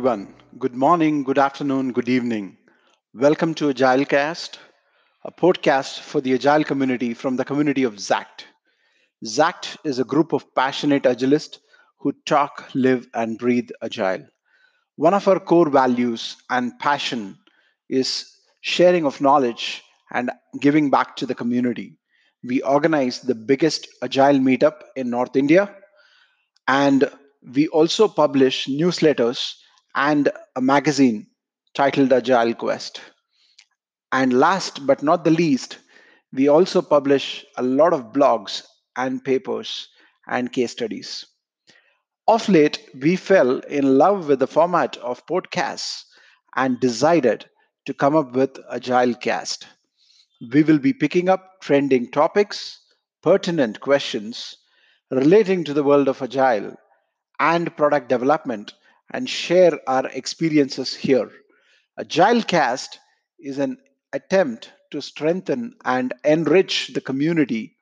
everyone. Good morning, good afternoon, good evening. Welcome to AgileCast, a podcast for the Agile community from the community of ZACT. ZACT is a group of passionate Agilists who talk, live, and breathe Agile. One of our core values and passion is sharing of knowledge and giving back to the community. We organize the biggest Agile meetup in North India, and we also publish newsletters and a magazine titled Agile Quest. And last but not the least, we also publish a lot of blogs and papers and case studies. Of late, we fell in love with the format of podcasts and decided to come up with Agile Cast. We will be picking up trending topics, pertinent questions relating to the world of Agile and product development and share our experiences here. Agile Cast is an attempt to strengthen and enrich the community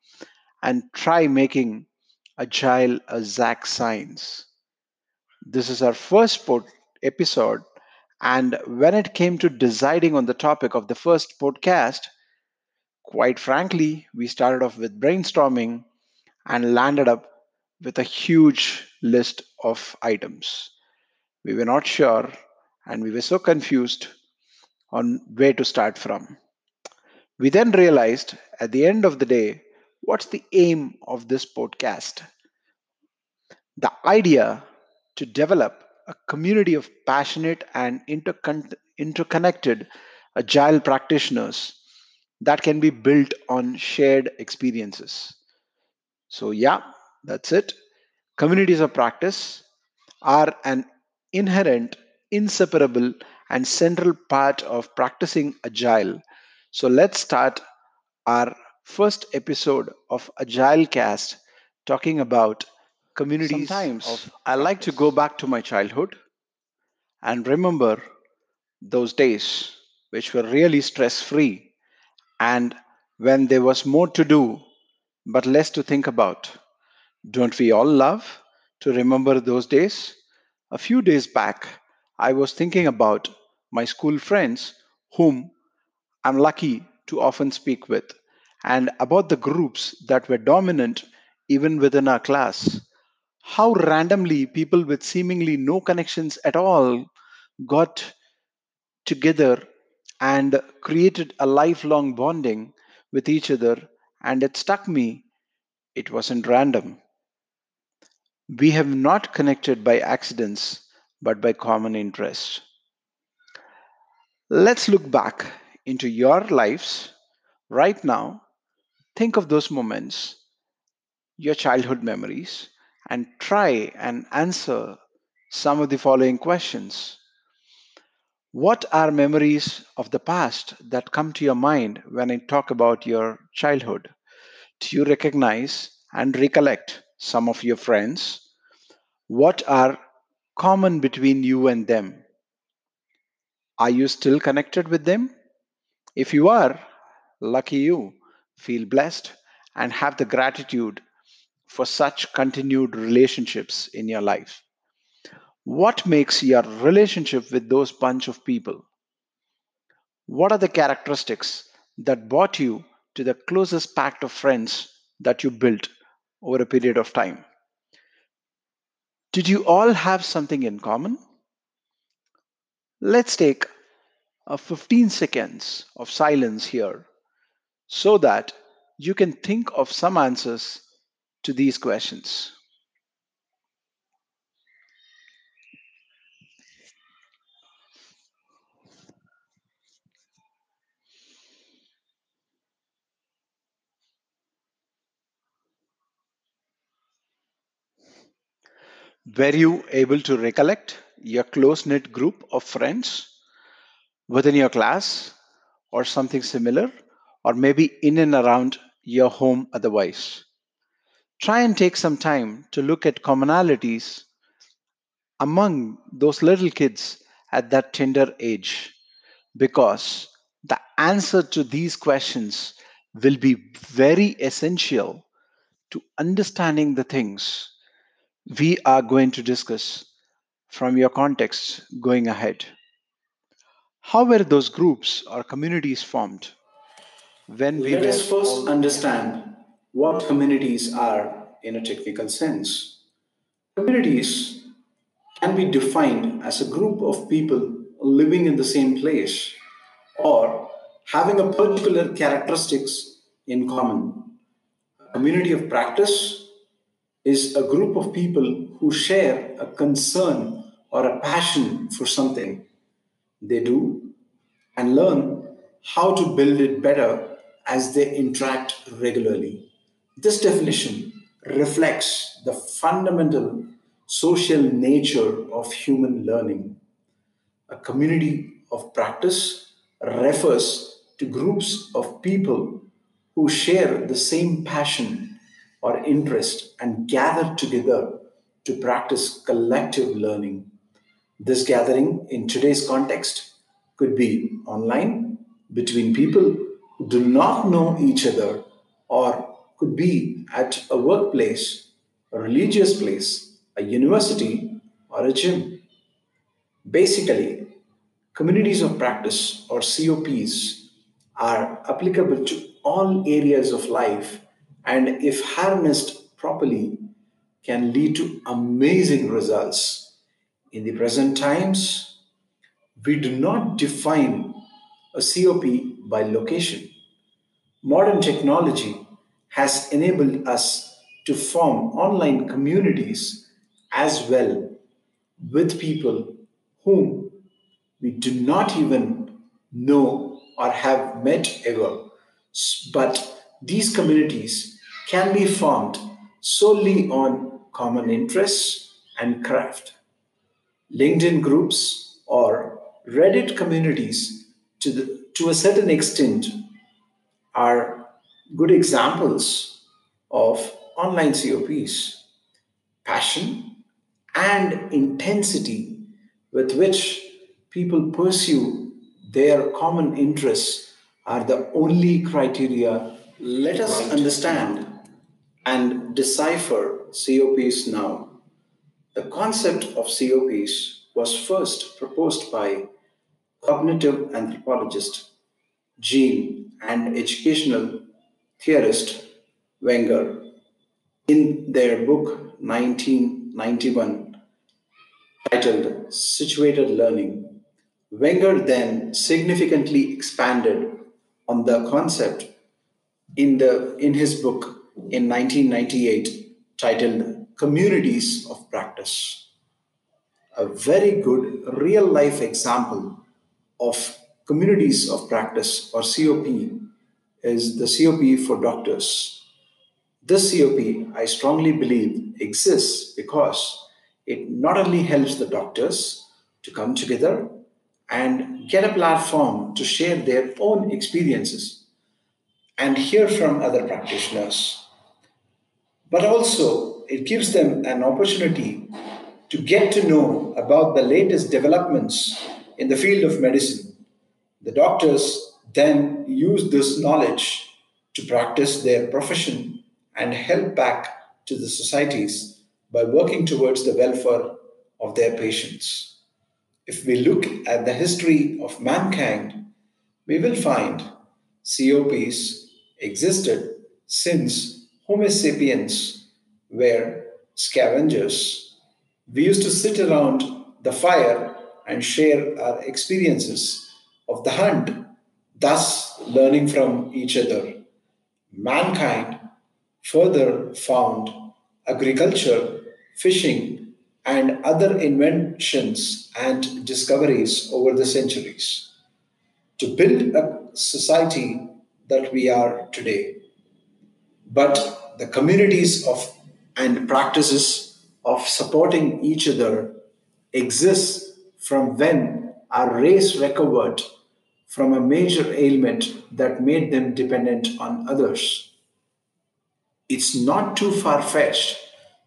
and try making Agile a ZACT science. This is our first pod- episode, and when it came to deciding on the topic of the first podcast, quite frankly, we started off with brainstorming and landed up with a huge list of items. We were not sure and we were so confused on where to start from. We then realized at the end of the day, what's the aim of this podcast? The idea to develop a community of passionate and intercon- interconnected agile practitioners that can be built on shared experiences. So, yeah, that's it. Communities of practice are an inherent, inseparable, and central part of practicing Agile. So let's start our first episode of Agile Cast talking about communities. Sometimes I like to go back to my childhood and remember those days which were really stress free and when there was more to do but less to think about. Don't we all love to remember those days? A few days back, I was thinking about my school friends whom I'm lucky to often speak with, and about the groups that were dominant even within our class. How randomly people with seemingly no connections at all got together and created a lifelong bonding with each other, and it struck me it wasn't random. We have not connected by accidents, but by common interest. Let's look back into your lives right now. Think of those moments, your childhood memories, and try and answer some of the following questions. What are memories of the past that come to your mind when I talk about your childhood? Do you recognize and recollect some of your friends? What are common between you and them? Are you still connected with them? If you are, lucky you, feel blessed and have the gratitude for such continued relationships in your life. What makes your relationship with those bunch of people? What are the characteristics that brought you to the closest pact of friends that you built over a period of time? Did you all have something in common? Let's take a 15 seconds of silence here so that you can think of some answers to these questions. Were you able to recollect your close knit group of friends within your class or something similar, or maybe in and around your home otherwise? Try and take some time to look at commonalities among those little kids at that tender age because the answer to these questions will be very essential to understanding the things we are going to discuss from your context going ahead. How were those groups or communities formed? When we Let us first understand what communities are in a technical sense. Communities can be defined as a group of people living in the same place or having a particular characteristics in common. A community of practice is a group of people who share a concern or a passion for something they do and learn how to build it better as they interact regularly. This definition reflects the fundamental social nature of human learning. A community of practice refers to groups of people who share the same passion or interest and gather together to practice collective learning. This gathering in today's context could be online between people who do not know each other or could be at a workplace, a religious place, a university, or a gym. Basically, communities of practice or COPs are applicable to all areas of life and, if harnessed properly, can lead to amazing results in the present times, we do not define a COP by location. Modern technology has enabled us to form online communities as well with people whom we do not even know or have met ever. But these communities can be formed solely on common interests and craft. LinkedIn groups or Reddit communities to, the, to a certain extent are good examples of online COPs. Passion and intensity with which people pursue their common interests are the only criteria. Let us understand and decipher COPs now. The concept of COPs was first proposed by cognitive anthropologist Jean and educational theorist Wenger in their book 1991 titled Situated Learning. Wenger then significantly expanded on the concept in, the, in his book in 1998 titled communities of practice. A very good real life example of communities of practice or COP is the COP for doctors. This COP, I strongly believe, exists because it not only helps the doctors to come together and get a platform to share their own experiences and hear from other practitioners, but also it gives them an opportunity to get to know about the latest developments in the field of medicine. The doctors then use this knowledge to practice their profession and help back to the societies by working towards the welfare of their patients. If we look at the history of mankind, we will find COPs existed since Homo sapiens were scavengers. We used to sit around the fire and share our experiences of the hunt, thus learning from each other. Mankind further found agriculture, fishing, and other inventions and discoveries over the centuries to build a society that we are today. But the communities of and practices of supporting each other exists from when our race recovered from a major ailment that made them dependent on others. It's not too far fetched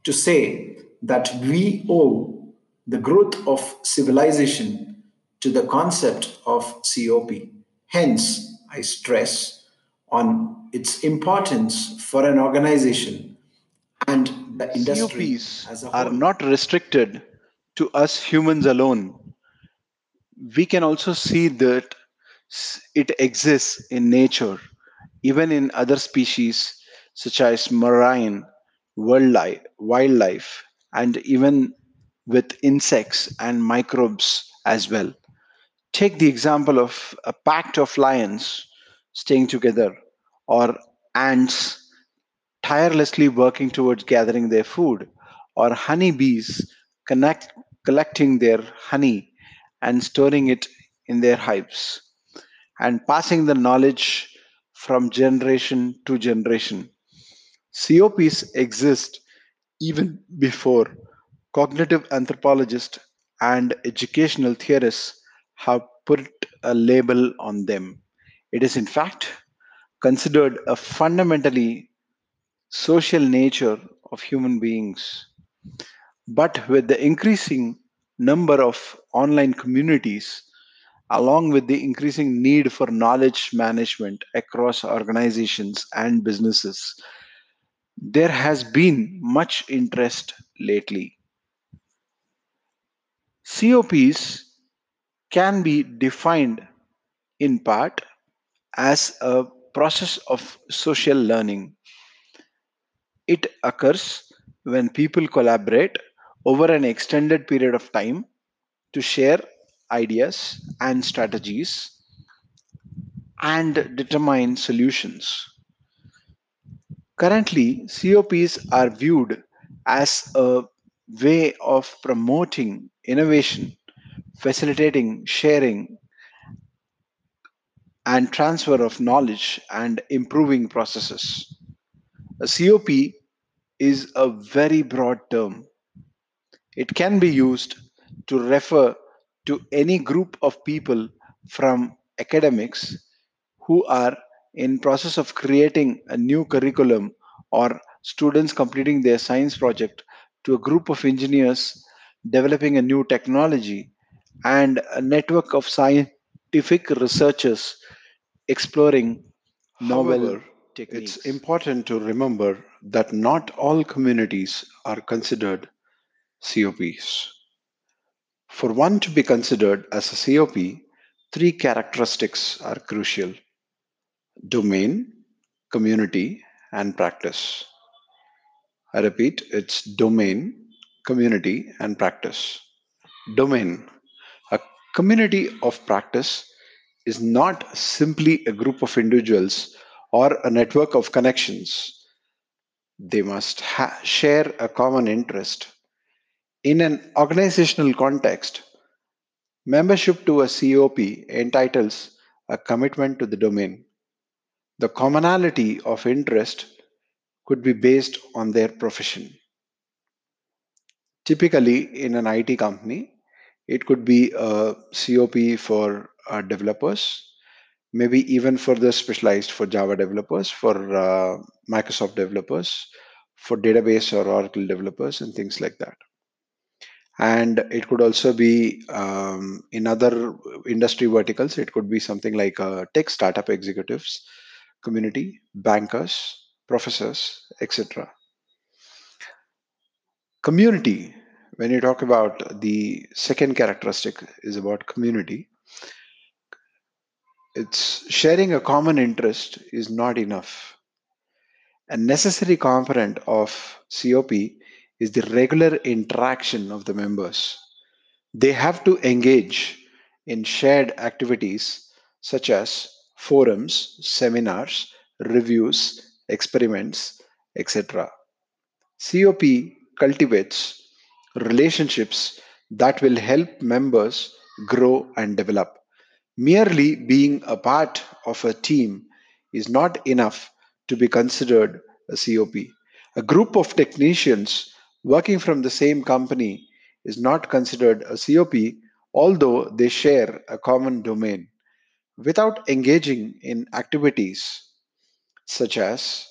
to say that we owe the growth of civilization to the concept of COP. Hence, I stress on its importance for an organization and the industry COPs are not restricted to us humans alone. We can also see that it exists in nature, even in other species such as marine wildlife, wildlife and even with insects and microbes as well. Take the example of a pack of lions staying together or ants tirelessly working towards gathering their food, or honeybees connect, collecting their honey and storing it in their hives and passing the knowledge from generation to generation. COPs exist even before cognitive anthropologists and educational theorists have put a label on them. It is, in fact, considered a fundamentally social nature of human beings. But with the increasing number of online communities, along with the increasing need for knowledge management across organizations and businesses, there has been much interest lately. COPs can be defined in part as a process of social learning. It occurs when people collaborate over an extended period of time to share ideas and strategies and determine solutions. Currently, COPs are viewed as a way of promoting innovation, facilitating sharing and transfer of knowledge, and improving processes. A COP is a very broad term. It can be used to refer to any group of people from academics who are in process of creating a new curriculum or students completing their science project to a group of engineers developing a new technology and a network of scientific researchers exploring novel However, it's important to remember that not all communities are considered COPs. For one to be considered as a COP, three characteristics are crucial domain, community, and practice. I repeat, it's domain, community, and practice. Domain. A community of practice is not simply a group of individuals or a network of connections. They must ha- share a common interest. In an organizational context, membership to a COP entitles a commitment to the domain. The commonality of interest could be based on their profession. Typically, in an IT company, it could be a COP for uh, developers, maybe even further specialized for Java developers, for uh, Microsoft developers, for database or Oracle developers, and things like that. And it could also be um, in other industry verticals, it could be something like uh, tech startup executives, community, bankers, professors, etc. Community, when you talk about the second characteristic, is about community. It's sharing a common interest is not enough A necessary component of COP is the regular interaction of the members. They have to engage in shared activities such as forums, seminars, reviews, experiments, etc. COP cultivates relationships that will help members grow and develop. Merely being a part of a team is not enough to be considered a COP. A group of technicians working from the same company is not considered a COP, although they share a common domain. Without engaging in activities such as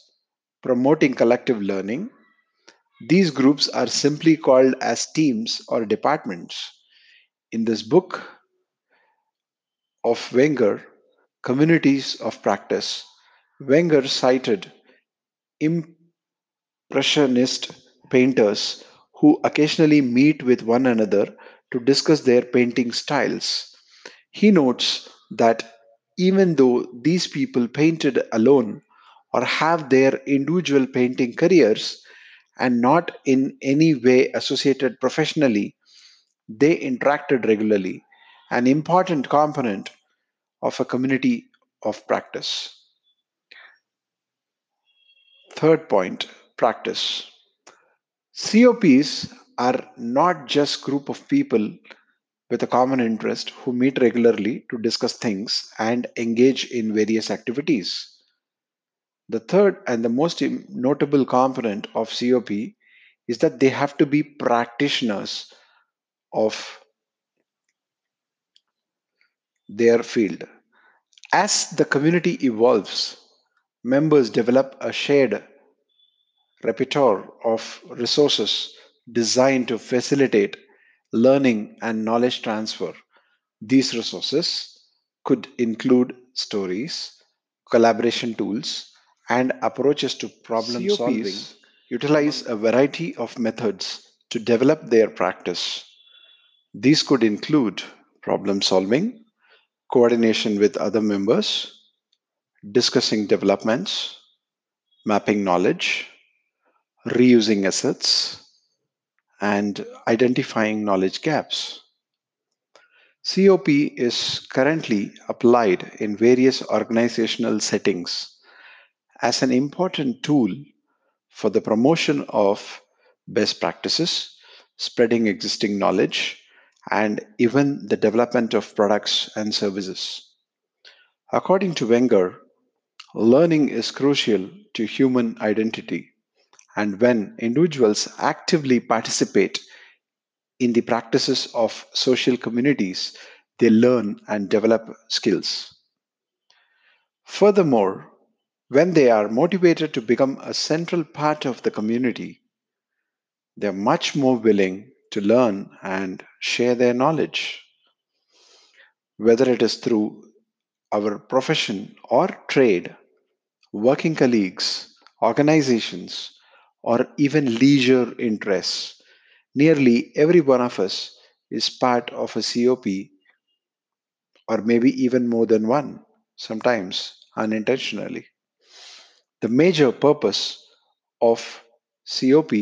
promoting collective learning, these groups are simply called as teams or departments. In this book of Wenger, Communities of Practice, Wenger cited impressionist painters who occasionally meet with one another to discuss their painting styles. He notes that even though these people painted alone or have their individual painting careers and not in any way associated professionally, they interacted regularly, an important component of a community of practice. Third point practice. COPs are not just group of people with a common interest who meet regularly to discuss things and engage in various activities. The third and the most notable component of COP is that they have to be practitioners of their field. As the community evolves, members develop a shared repertoire of resources designed to facilitate learning and knowledge transfer. These resources could include stories, collaboration tools, and approaches to problem COPs solving. Utilize a variety of methods to develop their practice. These could include problem solving, coordination with other members, discussing developments, mapping knowledge, reusing assets, and identifying knowledge gaps. COP is currently applied in various organizational settings as an important tool for the promotion of best practices, spreading existing knowledge, and even the development of products and services. According to Wenger, learning is crucial to human identity and when individuals actively participate in the practices of social communities, they learn and develop skills. Furthermore, when they are motivated to become a central part of the community, they are much more willing to learn and share their knowledge. Whether it is through our profession or trade, working colleagues, organizations, or even leisure interests. Nearly every one of us is part of a COP, or maybe even more than one, sometimes unintentionally. The major purpose of COP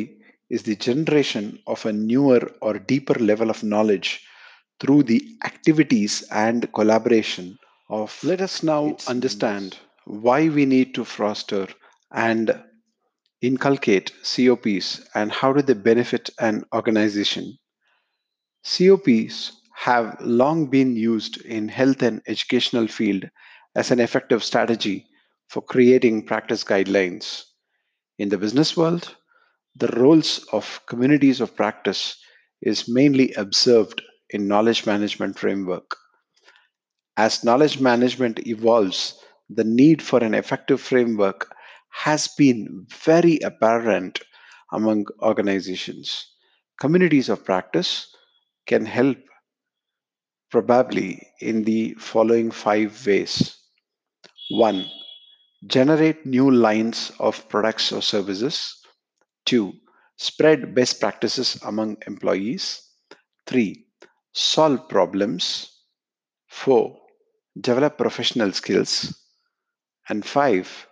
is the generation of a newer or deeper level of knowledge through the activities and collaboration of let us now understand why we need to foster and inculcate COPs and how do they benefit an organization? COPs have long been used in health and educational field as an effective strategy for creating practice guidelines. In the business world, the roles of communities of practice is mainly observed in knowledge management framework. As knowledge management evolves, the need for an effective framework has been very apparent among organizations. Communities of practice can help probably in the following five ways. One, generate new lines of products or services. Two, spread best practices among employees. Three, solve problems. Four, develop professional skills. And five,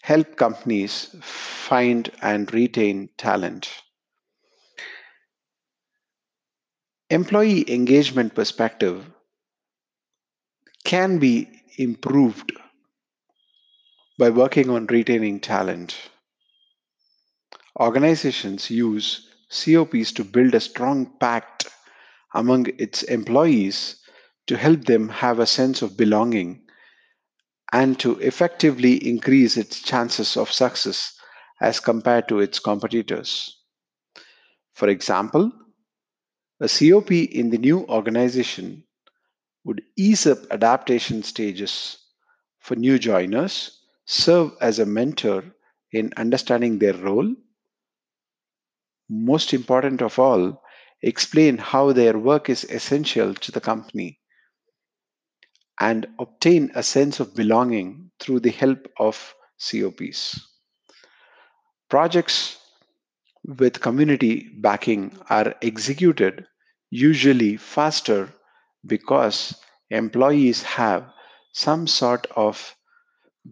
help companies find and retain talent. Employee engagement perspective can be improved by working on retaining talent. Organizations use COPs to build a strong pact among its employees to help them have a sense of belonging and to effectively increase its chances of success as compared to its competitors. For example, a COP in the new organization would ease up adaptation stages for new joiners, serve as a mentor in understanding their role, most important of all, explain how their work is essential to the company and obtain a sense of belonging through the help of COPs. Projects with community backing are executed usually faster because employees have some sort of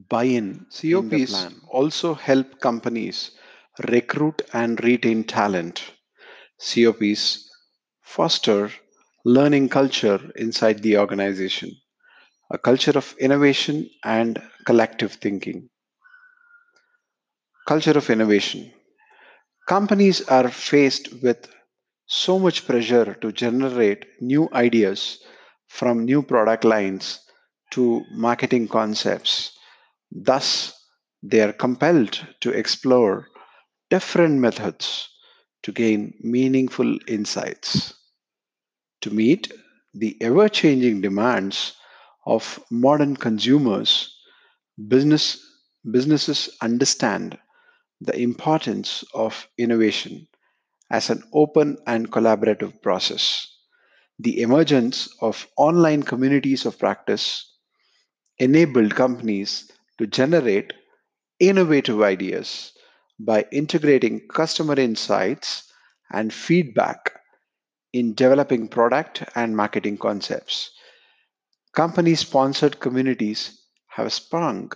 buy in in the COPs. Also help companies recruit and retain talent. COPs foster learning culture inside the organization, a culture of innovation and collective thinking. Culture of innovation. Companies are faced with so much pressure to generate new ideas from new product lines to marketing concepts. Thus, they are compelled to explore different methods to gain meaningful insights. To meet the ever changing demands of modern consumers, business, businesses understand the importance of innovation as an open and collaborative process. The emergence of online communities of practice enabled companies to generate innovative ideas by integrating customer insights and feedback in developing product and marketing concepts. Company sponsored communities have sprung,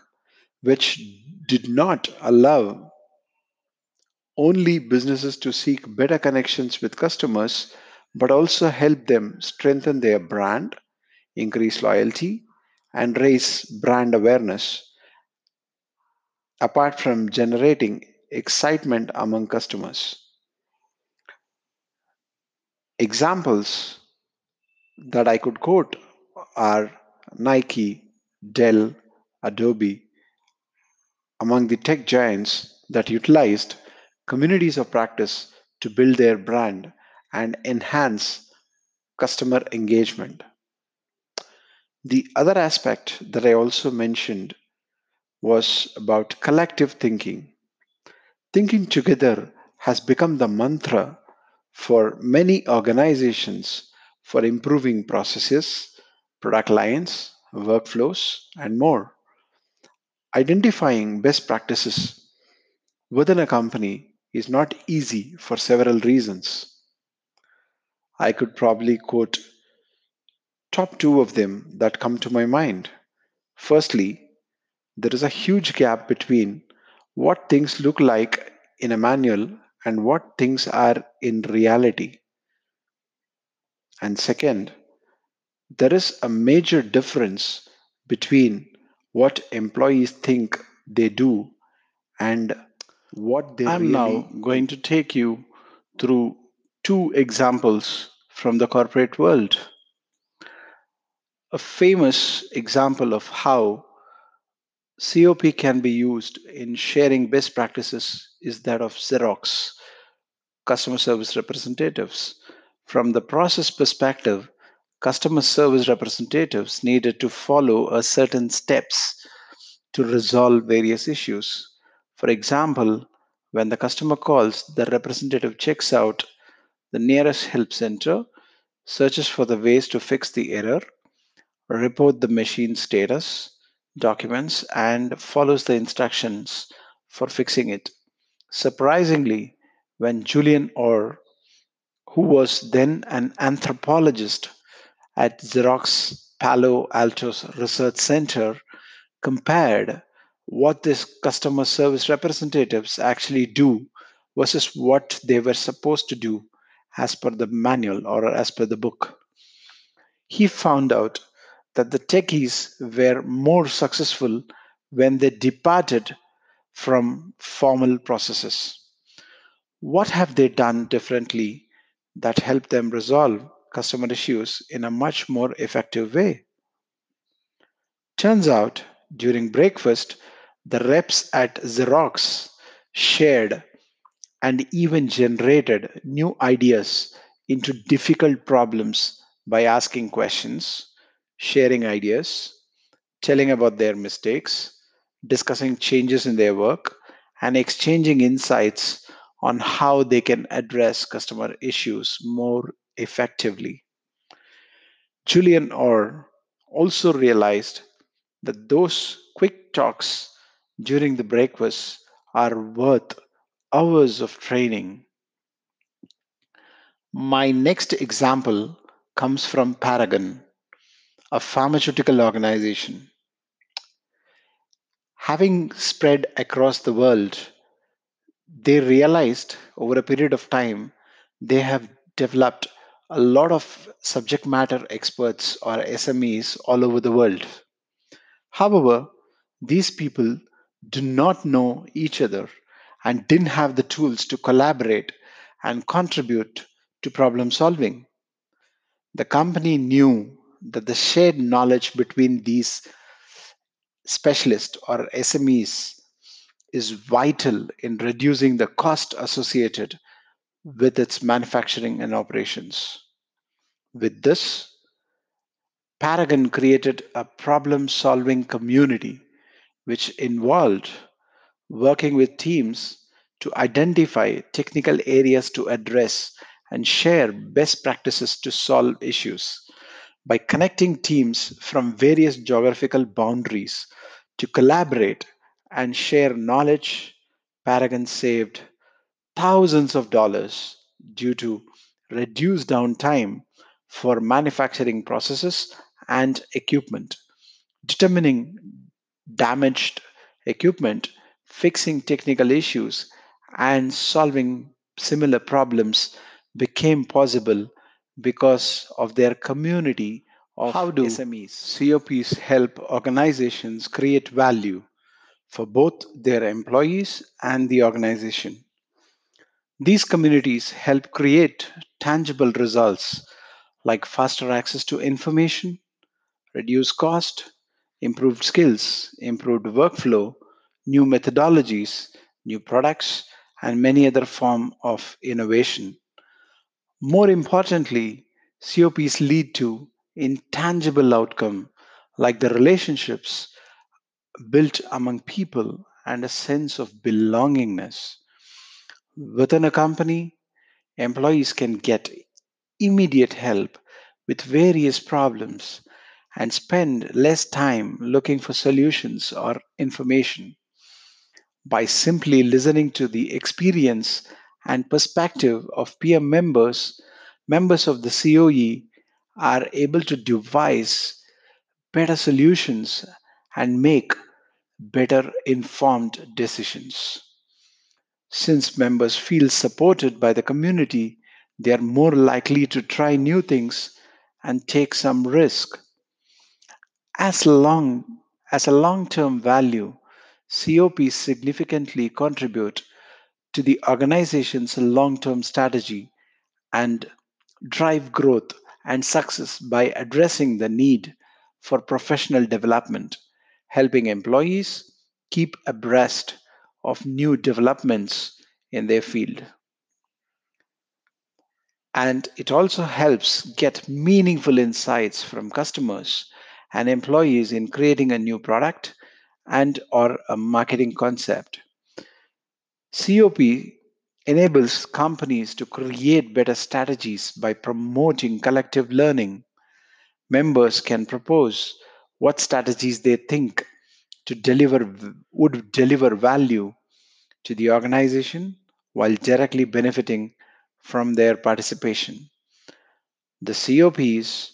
which did not allow only businesses to seek better connections with customers, but also help them strengthen their brand, increase loyalty, and raise brand awareness, apart from generating excitement among customers. Examples that I could quote are Nike, Dell, Adobe, among the tech giants that utilized communities of practice to build their brand and enhance customer engagement. The other aspect that I also mentioned was about collective thinking. Thinking together has become the mantra for many organizations for improving processes, product lines, workflows, and more. Identifying best practices within a company is not easy for several reasons. I could probably quote top two of them that come to my mind. Firstly, there is a huge gap between what things look like in a manual and what things are in reality. And second, there is a major difference between what employees think they do and what they I'm now going to take you through two examples from the corporate world. A famous example of how COP can be used in sharing best practices is that of Xerox, customer service representatives. From the process perspective, customer service representatives needed to follow a certain steps to resolve various issues. For example, when the customer calls, the representative checks out the nearest help center, searches for the ways to fix the error, report the machine status, documents, and follows the instructions for fixing it. Surprisingly, when Julian Orr, who was then an anthropologist at Xerox Palo Alto's research center, compared what these customer service representatives actually do versus what they were supposed to do as per the manual or as per the book. He found out that the techies were more successful when they departed from formal processes. What have they done differently that helped them resolve customer issues in a much more effective way? Turns out, during breakfast, the reps at Xerox shared and even generated new ideas into difficult problems by asking questions, sharing ideas, telling about their mistakes, discussing changes in their work, and exchanging insights on how they can address customer issues more effectively. Julian Orr also realized that those quick talks during the breakfast are worth hours of training. My next example comes from Paragon, a pharmaceutical organization. Having spread across the world, they realized over a period of time they have developed a lot of subject matter experts or SMEs all over the world. However, these people do not know each other and didn't have the tools to collaborate and contribute to problem solving. The company knew that the shared knowledge between these specialists or SMEs is vital in reducing the cost associated with its manufacturing and operations. With this, Paragon created a problem solving community which involved working with teams to identify technical areas to address and share best practices to solve issues. By connecting teams from various geographical boundaries to collaborate and share knowledge, Paragon saved thousands of dollars due to reduced downtime for manufacturing processes and equipment. Determining damaged equipment, fixing technical issues, and solving similar problems became possible because of their community of How do SMEs. COPs help organizations create value for both their employees and the organization? These communities help create tangible results like faster access to information, reduced cost, improved skills, improved workflow, new methodologies, new products, and many other form of innovation. More importantly, COPs lead to intangible outcome like the relationships built among people and a sense of belongingness. Within a company, employees can get immediate help with various problems and spend less time looking for solutions or information. By simply listening to the experience and perspective of peer members, members of the COE are able to devise better solutions and make better informed decisions. Since members feel supported by the community, they are more likely to try new things and take some risk. As long as a long-term value, COPs significantly contribute to the organization's long-term strategy and drive growth and success by addressing the need for professional development, helping employees keep abreast of new developments in their field. And it also helps get meaningful insights from customers and employees in creating a new product and or a marketing concept. COP enables companies to create better strategies by promoting collective learning. Members can propose what strategies they think to deliver would deliver value to the organization while directly benefiting from their participation. The COPs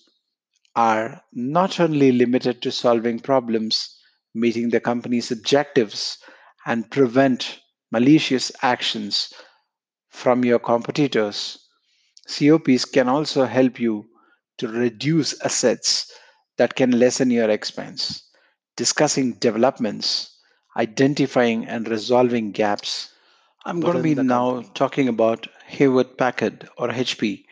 are not only limited to solving problems, meeting the company's objectives, and prevent malicious actions from your competitors. COPs can also help you to reduce assets that can lessen your expense, discussing developments, identifying and resolving gaps. I'm going to be now company. talking about Hewlett Packard or HP.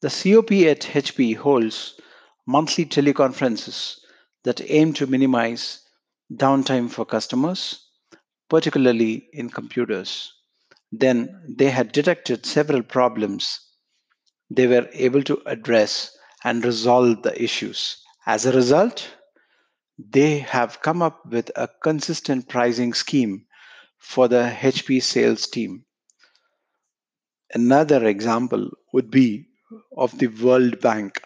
The COP at HP holds monthly teleconferences that aim to minimize downtime for customers, particularly in computers. Then they had detected several problems they were able to address and resolve the issues. As a result, they have come up with a consistent pricing scheme for the HP sales team. Another example would be of the World Bank.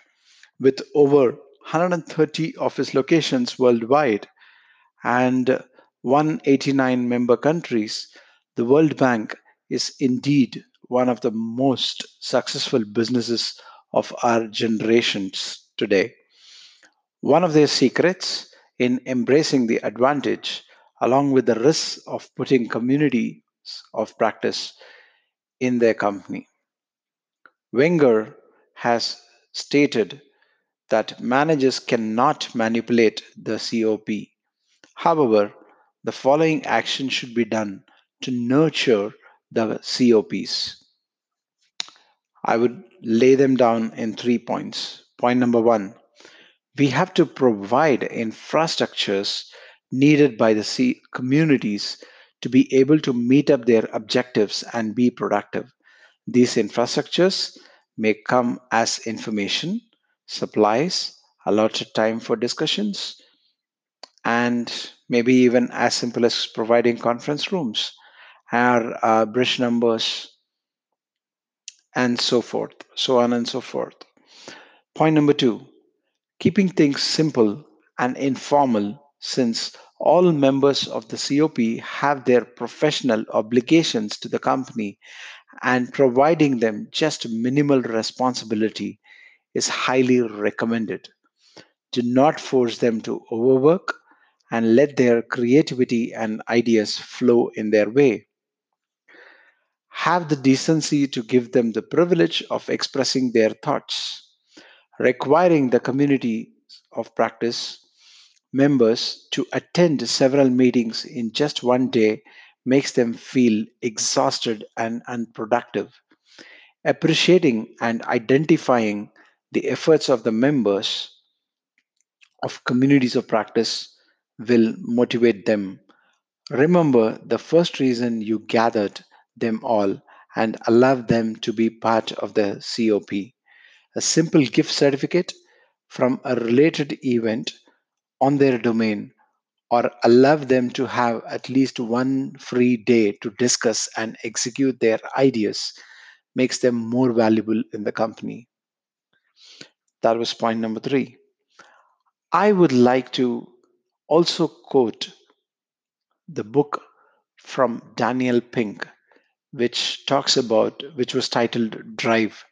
With over 130 office locations worldwide and 189 member countries, the World Bank is indeed one of the most successful businesses of our generations today. One of their secrets in embracing the advantage, along with the risks of putting communities of practice in their company. Wenger has stated that managers cannot manipulate the COP. However, the following action should be done to nurture the COPs. I would lay them down in three points. Point number one we have to provide infrastructures needed by the C- communities to be able to meet up their objectives and be productive. These infrastructures may come as information, supplies, allotted time for discussions, and maybe even as simple as providing conference rooms or uh, bridge numbers and so forth, so on and so forth. Point number two keeping things simple and informal since all members of the COP have their professional obligations to the company and providing them just minimal responsibility is highly recommended. Do not force them to overwork and let their creativity and ideas flow in their way. Have the decency to give them the privilege of expressing their thoughts. Requiring the community of practice members to attend several meetings in just one day makes them feel exhausted and unproductive. Appreciating and identifying the efforts of the members of communities of practice will motivate them. Remember the first reason you gathered them all and allow them to be part of the COP. A simple gift certificate from a related event on their domain or allow them to have at least one free day to discuss and execute their ideas makes them more valuable in the company. That was point number three. I would like to also quote the book from Daniel Pink, which talks about, which was titled Drive,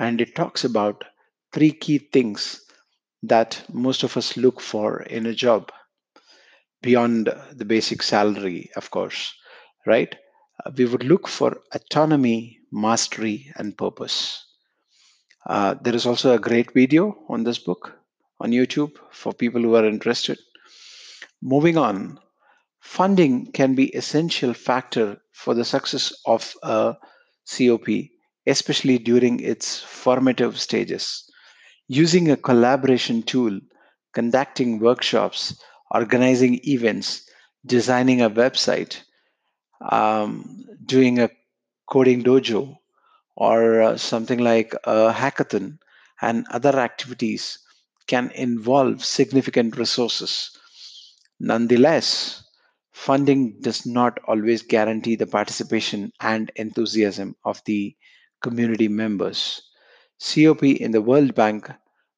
and it talks about three key things that most of us look for in a job beyond the basic salary, of course, right? Uh, we would look for autonomy, mastery, and purpose. Uh, there is also a great video on this book on YouTube for people who are interested. Moving on, funding can be essential factor for the success of a COP, especially during its formative stages. Using a collaboration tool, conducting workshops, organizing events, designing a website, um, doing a coding dojo, or uh, something like a hackathon and other activities can involve significant resources. Nonetheless, funding does not always guarantee the participation and enthusiasm of the community members. COP in the World Bank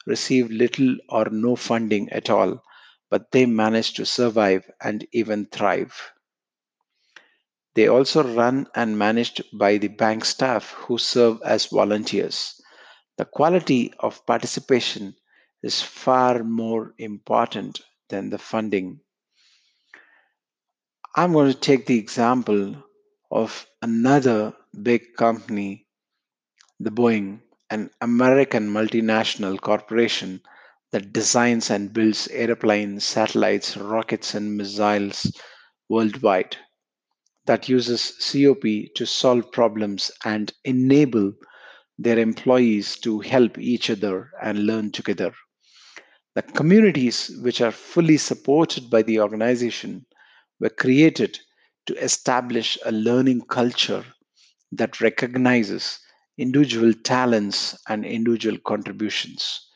received little or no funding at all, but they managed to survive and even thrive. They also run and managed by the bank staff who serve as volunteers. The quality of participation is far more important than the funding. I'm going to take the example of another big company, the Boeing, an American multinational corporation that designs and builds airplanes, satellites, rockets, and missiles worldwide, that uses COP to solve problems and enable their employees to help each other and learn together. The communities which are fully supported by the organization were created to establish a learning culture that recognizes individual talents and individual contributions.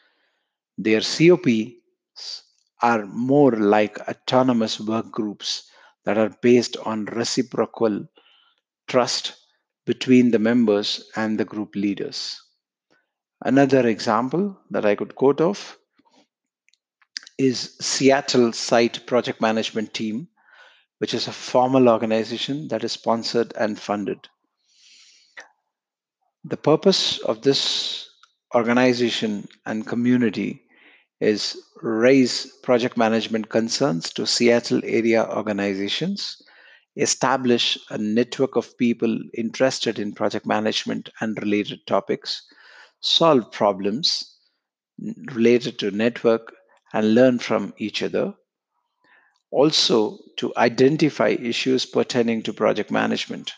Their COPs are more like autonomous work groups that are based on reciprocal trust between the members and the group leaders. Another example that I could quote of is Seattle Site Project Management Team, which is a formal organization that is sponsored and funded. The purpose of this organization and community is raise project management concerns to Seattle area organizations, establish a network of people interested in project management and related topics, solve problems related to network and learn from each other, also to identify issues pertaining to project management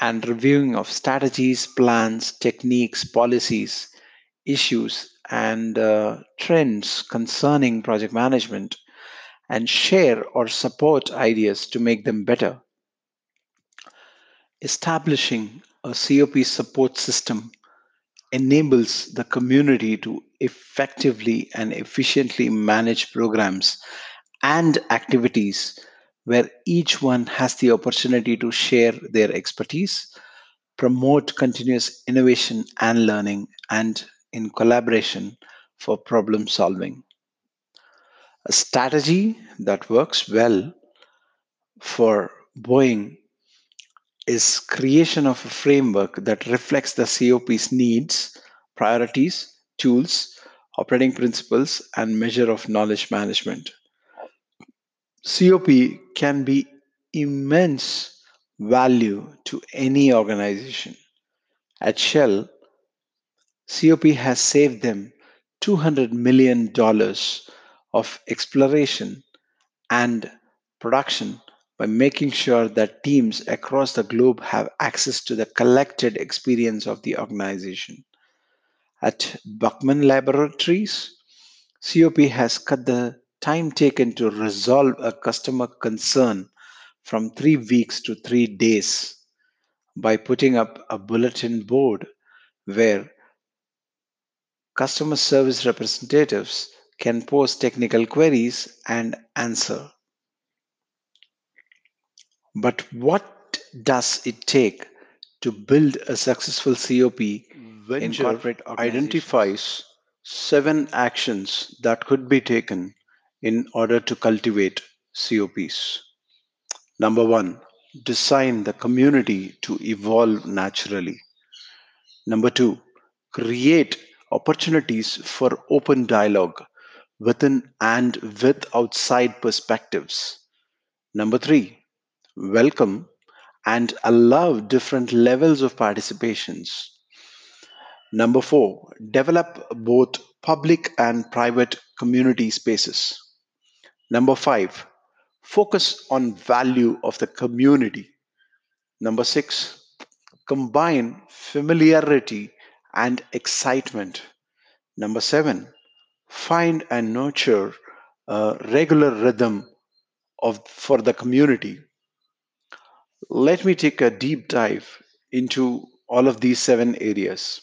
and reviewing of strategies, plans, techniques, policies, issues, and uh, trends concerning project management and share or support ideas to make them better. Establishing a COP support system enables the community to effectively and efficiently manage programs and activities where each one has the opportunity to share their expertise, promote continuous innovation and learning, and in collaboration for problem solving. A strategy that works well for Boeing is creation of a framework that reflects the COP's needs, priorities, tools, operating principles, and measure of knowledge management. COP can be immense value to any organization. At Shell, COP has saved them $200 million of exploration and production by making sure that teams across the globe have access to the collected experience of the organization. At Buckman Laboratories, COP has cut the time taken to resolve a customer concern from three weeks to three days by putting up a bulletin board where customer service representatives can post technical queries and answer. But what does it take to build a successful COP in corporate identifies seven actions that could be taken in order to cultivate COPs. Number one, design the community to evolve naturally. Number two, create opportunities for open dialogue within and with outside perspectives. Number three, welcome and allow different levels of participations. Number four, develop both public and private community spaces. Number five, focus on value of the community. Number six, combine familiarity and excitement. Number seven, find and nurture a regular rhythm of for the community. Let me take a deep dive into all of these seven areas.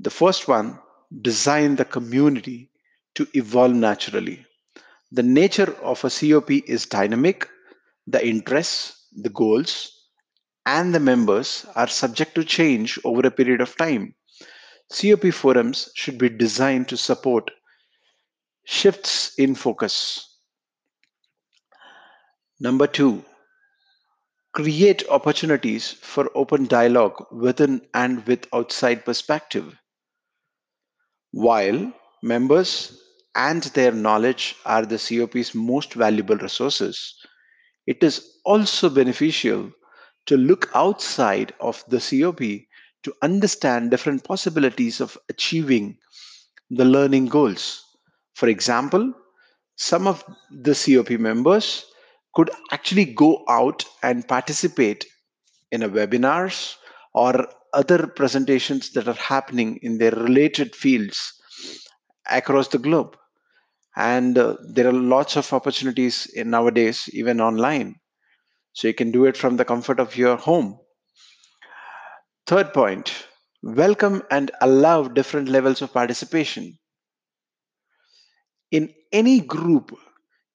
The first one, design the community to evolve naturally. The nature of a COP is dynamic. The interests, the goals, and the members are subject to change over a period of time. COP forums should be designed to support shifts in focus. Number two, create opportunities for open dialogue within and with outside perspective. While members and their knowledge are the COP's most valuable resources. It is also beneficial to look outside of the COP to understand different possibilities of achieving the learning goals. For example, some of the COP members could actually go out and participate in a webinars or other presentations that are happening in their related fields across the globe and uh, there are lots of opportunities in nowadays even online. So you can do it from the comfort of your home. Third point welcome and allow different levels of participation. In any group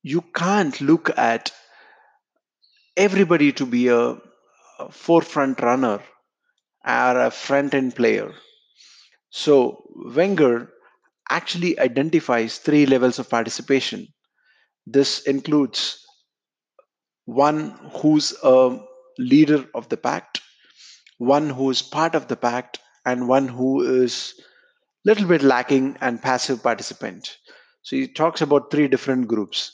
you can't look at everybody to be a, a forefront runner or a front end player. So wenger actually identifies three levels of participation. This includes one who's a leader of the pact, one who is part of the pact and one who is a little bit lacking and passive participant. So he talks about three different groups.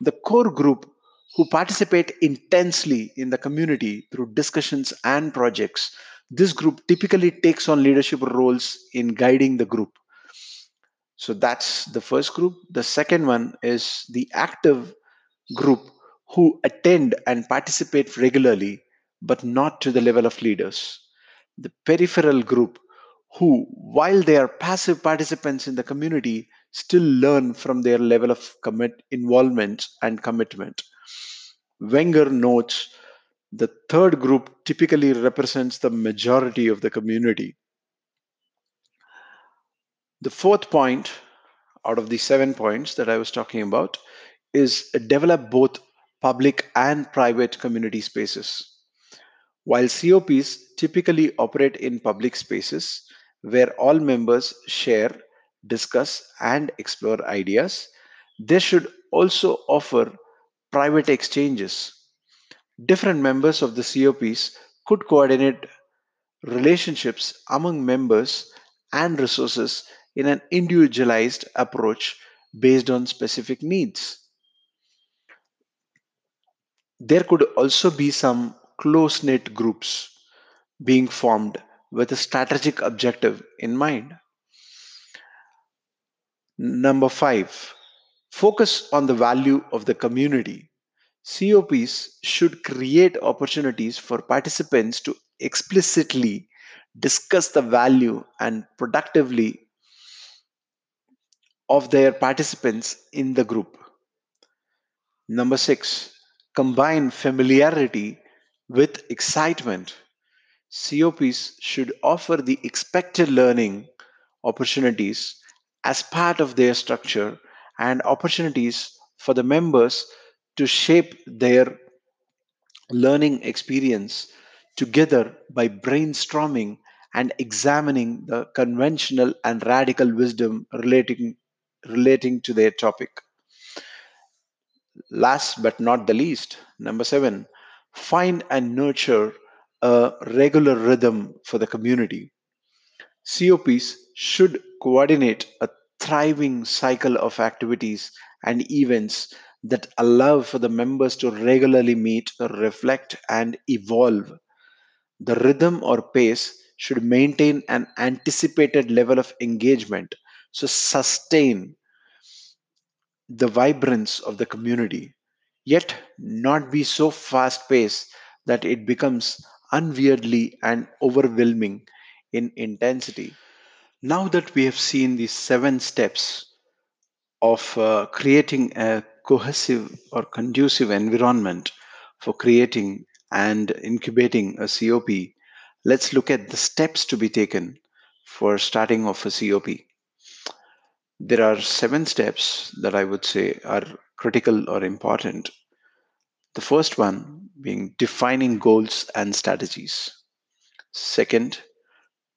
The core group who participate intensely in the community through discussions and projects this group typically takes on leadership roles in guiding the group so that's the first group the second one is the active group who attend and participate regularly but not to the level of leaders the peripheral group who, while they are passive participants in the community, still learn from their level of commit involvement and commitment. Wenger notes the third group typically represents the majority of the community. The fourth point out of the seven points that I was talking about is develop both public and private community spaces. While COPs typically operate in public spaces where all members share, discuss, and explore ideas, they should also offer private exchanges. Different members of the COPs could coordinate relationships among members and resources in an individualized approach based on specific needs. There could also be some close knit groups being formed with a strategic objective in mind. Number five, focus on the value of the community. COPs should create opportunities for participants to explicitly discuss the value and productively of their participants in the group. Number six, combine familiarity with excitement. COPs should offer the expected learning opportunities as part of their structure and opportunities for the members to shape their learning experience together by brainstorming and examining the conventional and radical wisdom relating relating to their topic. Last but not the least, number seven, find and nurture a regular rhythm for the community. COPs should coordinate a thriving cycle of activities and events that allow for the members to regularly meet, reflect, and evolve. The rhythm or pace should maintain an anticipated level of engagement, so sustain the vibrance of the community, yet not be so fast paced that it becomes unweirdly and overwhelming in intensity. Now that we have seen these seven steps of uh, creating a cohesive or conducive environment for creating and incubating a COP, let's look at the steps to be taken for starting off a COP. There are seven steps that I would say are critical or important. The first one being defining goals and strategies. Second,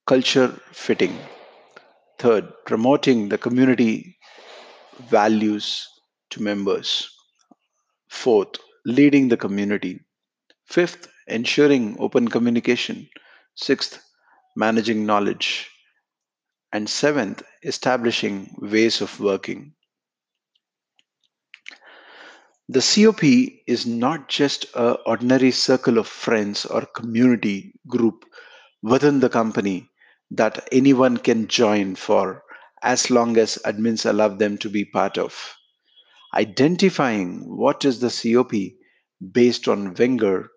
culture fitting. Third, promoting the community values to members. Fourth, leading the community. Fifth, ensuring open communication. Sixth, managing knowledge. And seventh, establishing ways of working. The COP is not just an ordinary circle of friends or community group within the company that anyone can join for as long as admins allow them to be part of. Identifying what is the COP based on Wenger,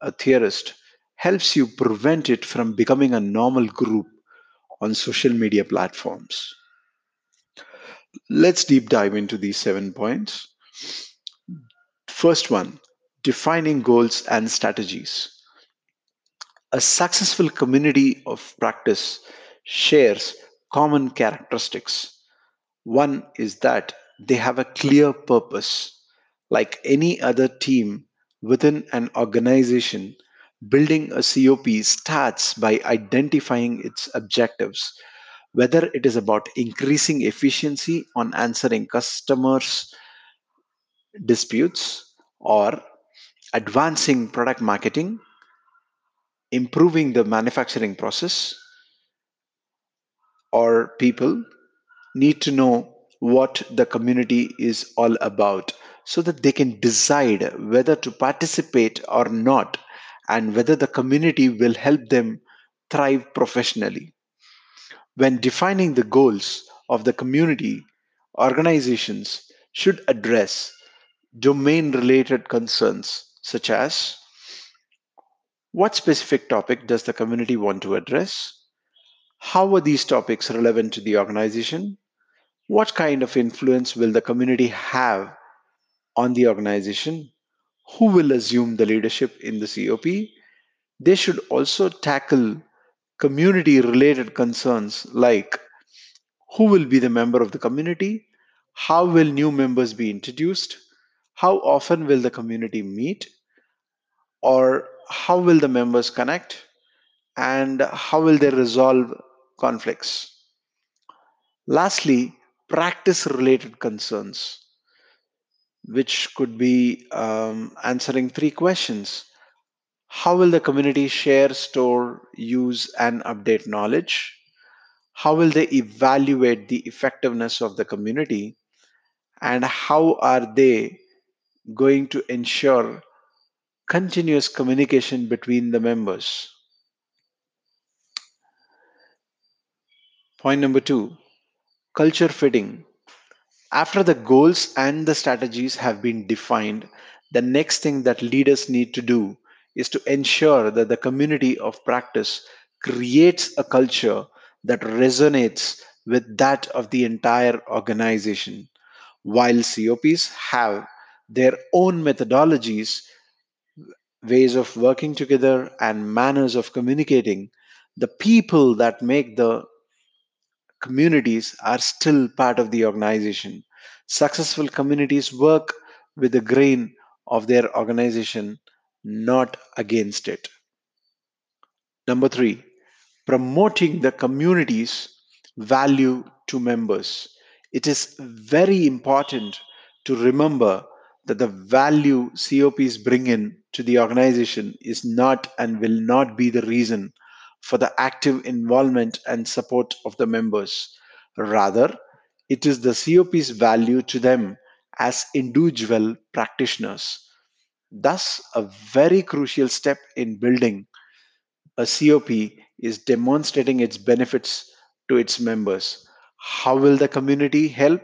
a theorist, helps you prevent it from becoming a normal group on social media platforms. Let's deep dive into these seven points. First one defining goals and strategies. A successful community of practice shares common characteristics. One is that they have a clear purpose. Like any other team within an organization, building a COP starts by identifying its objectives, whether it is about increasing efficiency on answering customers' disputes or advancing product marketing improving the manufacturing process, or people need to know what the community is all about so that they can decide whether to participate or not and whether the community will help them thrive professionally. When defining the goals of the community, organizations should address domain related concerns such as what specific topic does the community want to address? How are these topics relevant to the organization? What kind of influence will the community have on the organization? Who will assume the leadership in the COP? They should also tackle community related concerns like who will be the member of the community? How will new members be introduced? How often will the community meet? Or how will the members connect? And how will they resolve conflicts? Lastly, practice related concerns, which could be um, answering three questions How will the community share, store, use, and update knowledge? How will they evaluate the effectiveness of the community? And how are they going to ensure continuous communication between the members? Point number two culture fitting. After the goals and the strategies have been defined, the next thing that leaders need to do is to ensure that the community of practice creates a culture that resonates with that of the entire organization. While COPs have their own methodologies, ways of working together, and manners of communicating, the people that make the communities are still part of the organization. Successful communities work with the grain of their organization, not against it. Number three, promoting the community's value to members. It is very important to remember that the value COPs bring in to the organization is not and will not be the reason for the active involvement and support of the members. Rather, it is the COP's value to them as individual practitioners. Thus, a very crucial step in building a COP is demonstrating its benefits to its members. How will the community help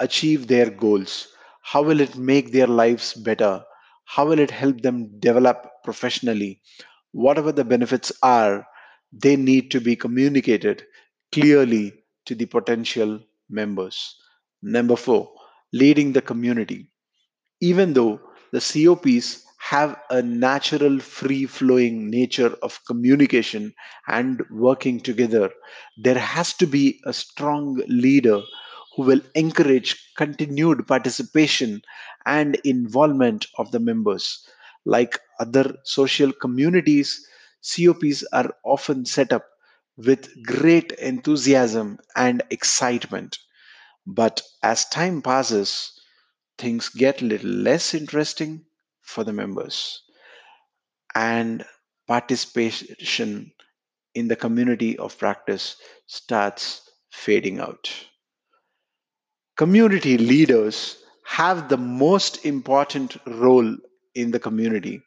achieve their goals? How will it make their lives better? How will it help them develop professionally? Whatever the benefits are, they need to be communicated clearly to the potential members. Number four, leading the community. Even though the COPs have a natural free flowing nature of communication and working together, there has to be a strong leader who will encourage continued participation and involvement of the members. Like other social communities, COPs are often set up with great enthusiasm and excitement. But as time passes, things get a little less interesting for the members, and participation in the community of practice starts fading out. Community leaders have the most important role in the community.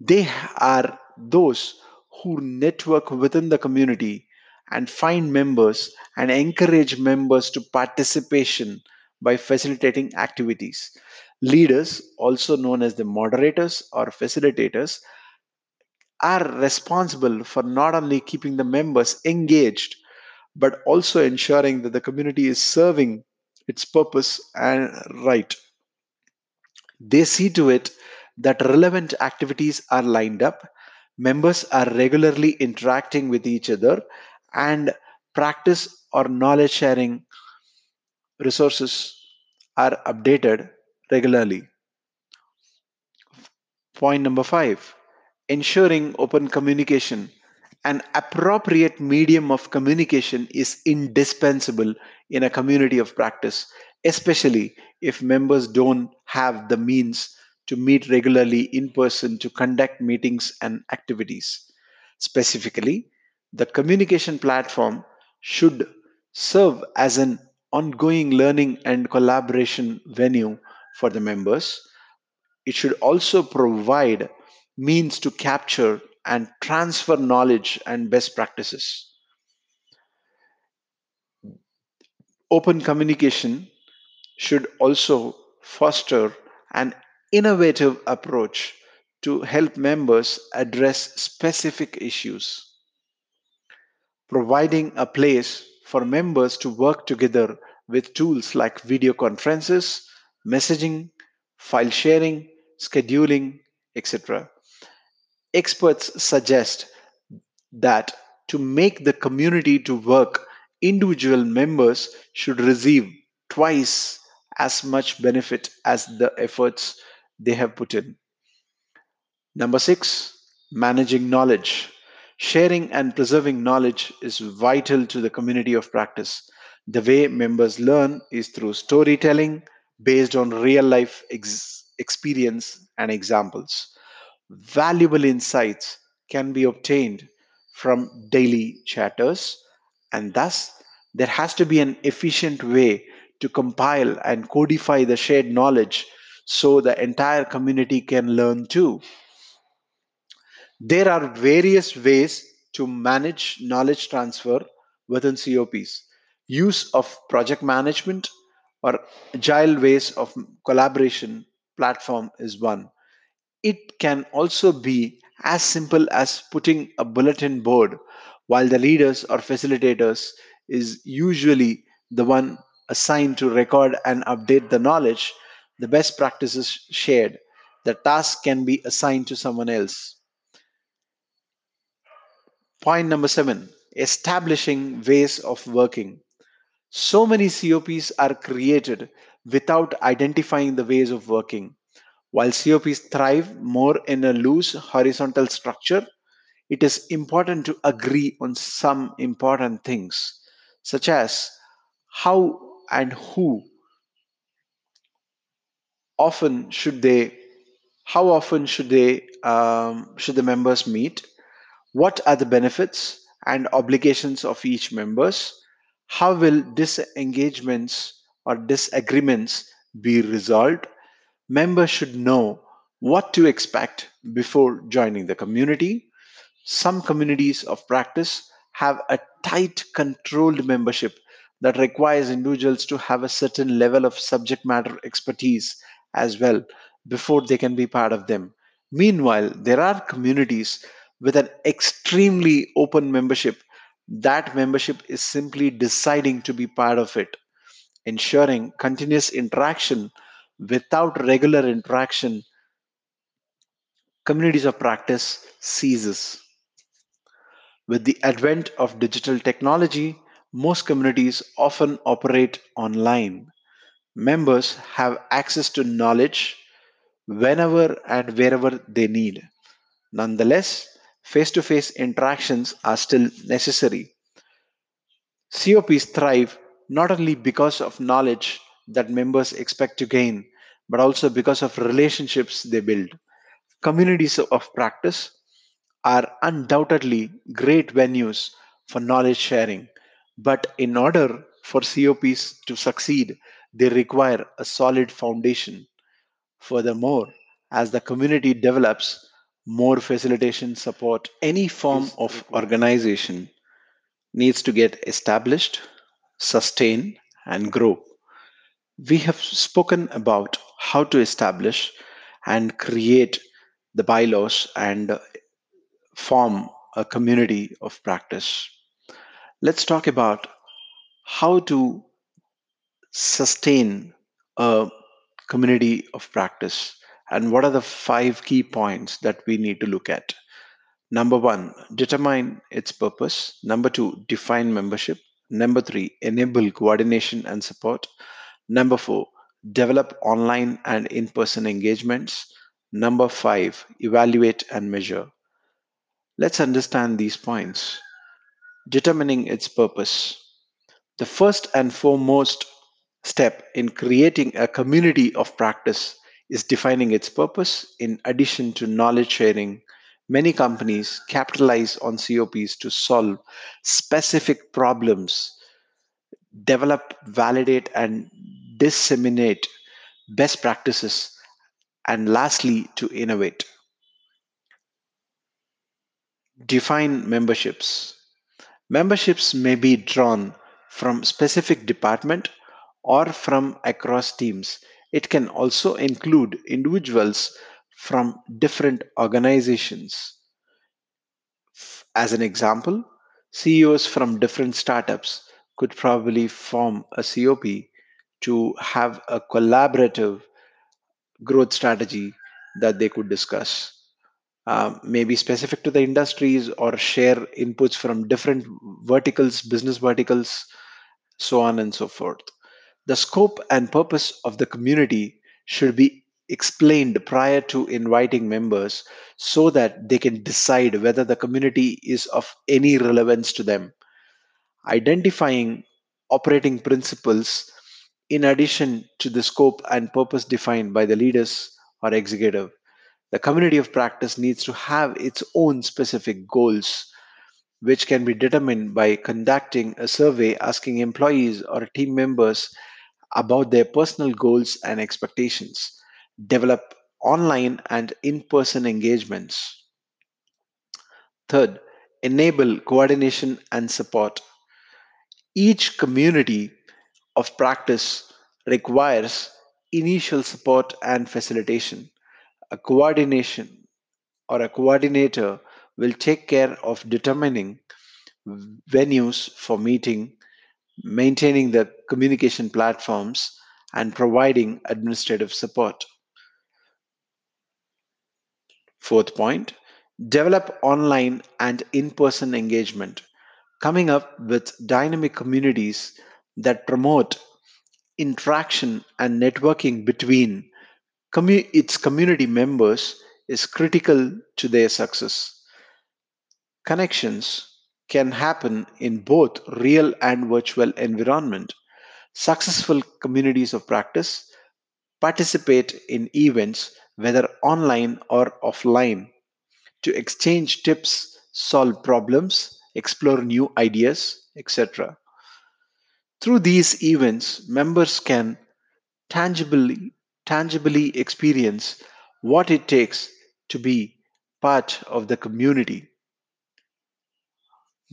They are those who network within the community and find members and encourage members to participation by facilitating activities. Leaders, also known as the moderators or facilitators, are responsible for not only keeping the members engaged but also ensuring that the community is serving its purpose and right. They see to it that relevant activities are lined up, members are regularly interacting with each other, and practice or knowledge sharing resources are updated regularly. Point number five ensuring open communication. An appropriate medium of communication is indispensable in a community of practice, especially if members don't have the means to meet regularly in person to conduct meetings and activities. Specifically, the communication platform should serve as an ongoing learning and collaboration venue for the members. It should also provide means to capture and transfer knowledge and best practices. Open communication should also foster an innovative approach to help members address specific issues, providing a place for members to work together with tools like video conferences, messaging, file sharing, scheduling, etc. Experts suggest that to make the community to work, individual members should receive twice as much benefit as the efforts they have put in. Number six, managing knowledge. Sharing and preserving knowledge is vital to the community of practice. The way members learn is through storytelling based on real life ex- experience and examples. Valuable insights can be obtained from daily chatters, and thus there has to be an efficient way to compile and codify the shared knowledge so the entire community can learn too. There are various ways to manage knowledge transfer within COPs. Use of project management or agile ways of collaboration platform is one. It can also be as simple as putting a bulletin board while the leaders or facilitators is usually the one assigned to record and update the knowledge, the best practices shared. The task can be assigned to someone else. Point number seven establishing ways of working. So many COPs are created without identifying the ways of working. While COPs thrive more in a loose horizontal structure, it is important to agree on some important things, such as how and who often should they how often should they um, should the members meet? What are the benefits and obligations of each members? How will disengagements or disagreements be resolved? Members should know what to expect before joining the community. Some communities of practice have a tight controlled membership that requires individuals to have a certain level of subject matter expertise as well before they can be part of them. Meanwhile, there are communities with an extremely open membership. That membership is simply deciding to be part of it, ensuring continuous interaction without regular interaction. Communities of practice ceases. With the advent of digital technology, most communities often operate online. Members have access to knowledge whenever and wherever they need. Nonetheless, face to face interactions are still necessary. COPs thrive not only because of knowledge that members expect to gain, but also because of relationships they build. Communities of practice are undoubtedly great venues for knowledge sharing, but in order for COPs to succeed, they require a solid foundation. Furthermore, as the community develops, more facilitation support, any form of organization needs to get established, sustain, and grow. We have spoken about how to establish and create the bylaws and form a community of practice. Let's talk about how to sustain a community of practice and what are the five key points that we need to look at. Number one, determine its purpose. Number two, define membership. Number three, enable coordination and support. Number four, develop online and in person engagements. Number five, evaluate and measure. Let's understand these points. Determining its purpose. The first and foremost step in creating a community of practice is defining its purpose. In addition to knowledge sharing, many companies capitalize on COPs to solve specific problems, develop, validate, and disseminate best practices, and lastly, to innovate. Define memberships. Memberships may be drawn from specific department or from across teams. It can also include individuals from different organizations. As an example, CEOs from different startups could probably form a COP to have a collaborative growth strategy that they could discuss. Um, maybe specific to the industries or share inputs from different verticals, business verticals, so on and so forth. The scope and purpose of the community should be explained prior to inviting members so that they can decide whether the community is of any relevance to them. Identifying operating principles in addition to the scope and purpose defined by the leaders or executive. The community of practice needs to have its own specific goals, which can be determined by conducting a survey asking employees or team members about their personal goals and expectations. Develop online and in person engagements. Third, enable coordination and support. Each community of practice requires initial support and facilitation. A coordination or a coordinator will take care of determining venues for meeting, maintaining the communication platforms, and providing administrative support. Fourth point develop online and in person engagement, coming up with dynamic communities that promote interaction and networking between commu- its community members is critical to their success. Connections can happen in both real and virtual environment. Successful communities of practice participate in events whether online or offline to exchange tips, solve problems, explore new ideas, etc. Through these events, members can tangibly tangibly experience what it takes to be part of the community.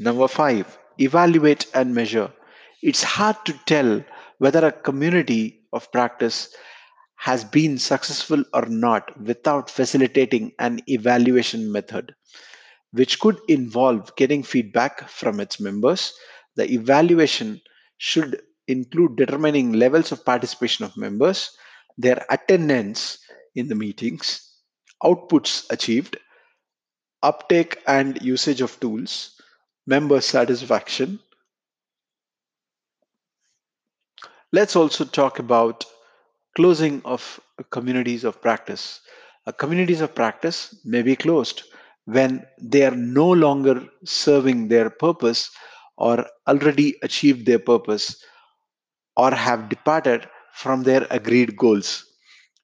Number 5, evaluate and measure. It's hard to tell whether a community of practice has been successful or not without facilitating an evaluation method, which could involve getting feedback from its members. The evaluation should include determining levels of participation of members, their attendance in the meetings, outputs achieved, uptake and usage of tools, member satisfaction. Let's also talk about closing of communities of practice. Uh, communities of practice may be closed when they are no longer serving their purpose or already achieved their purpose or have departed from their agreed goals.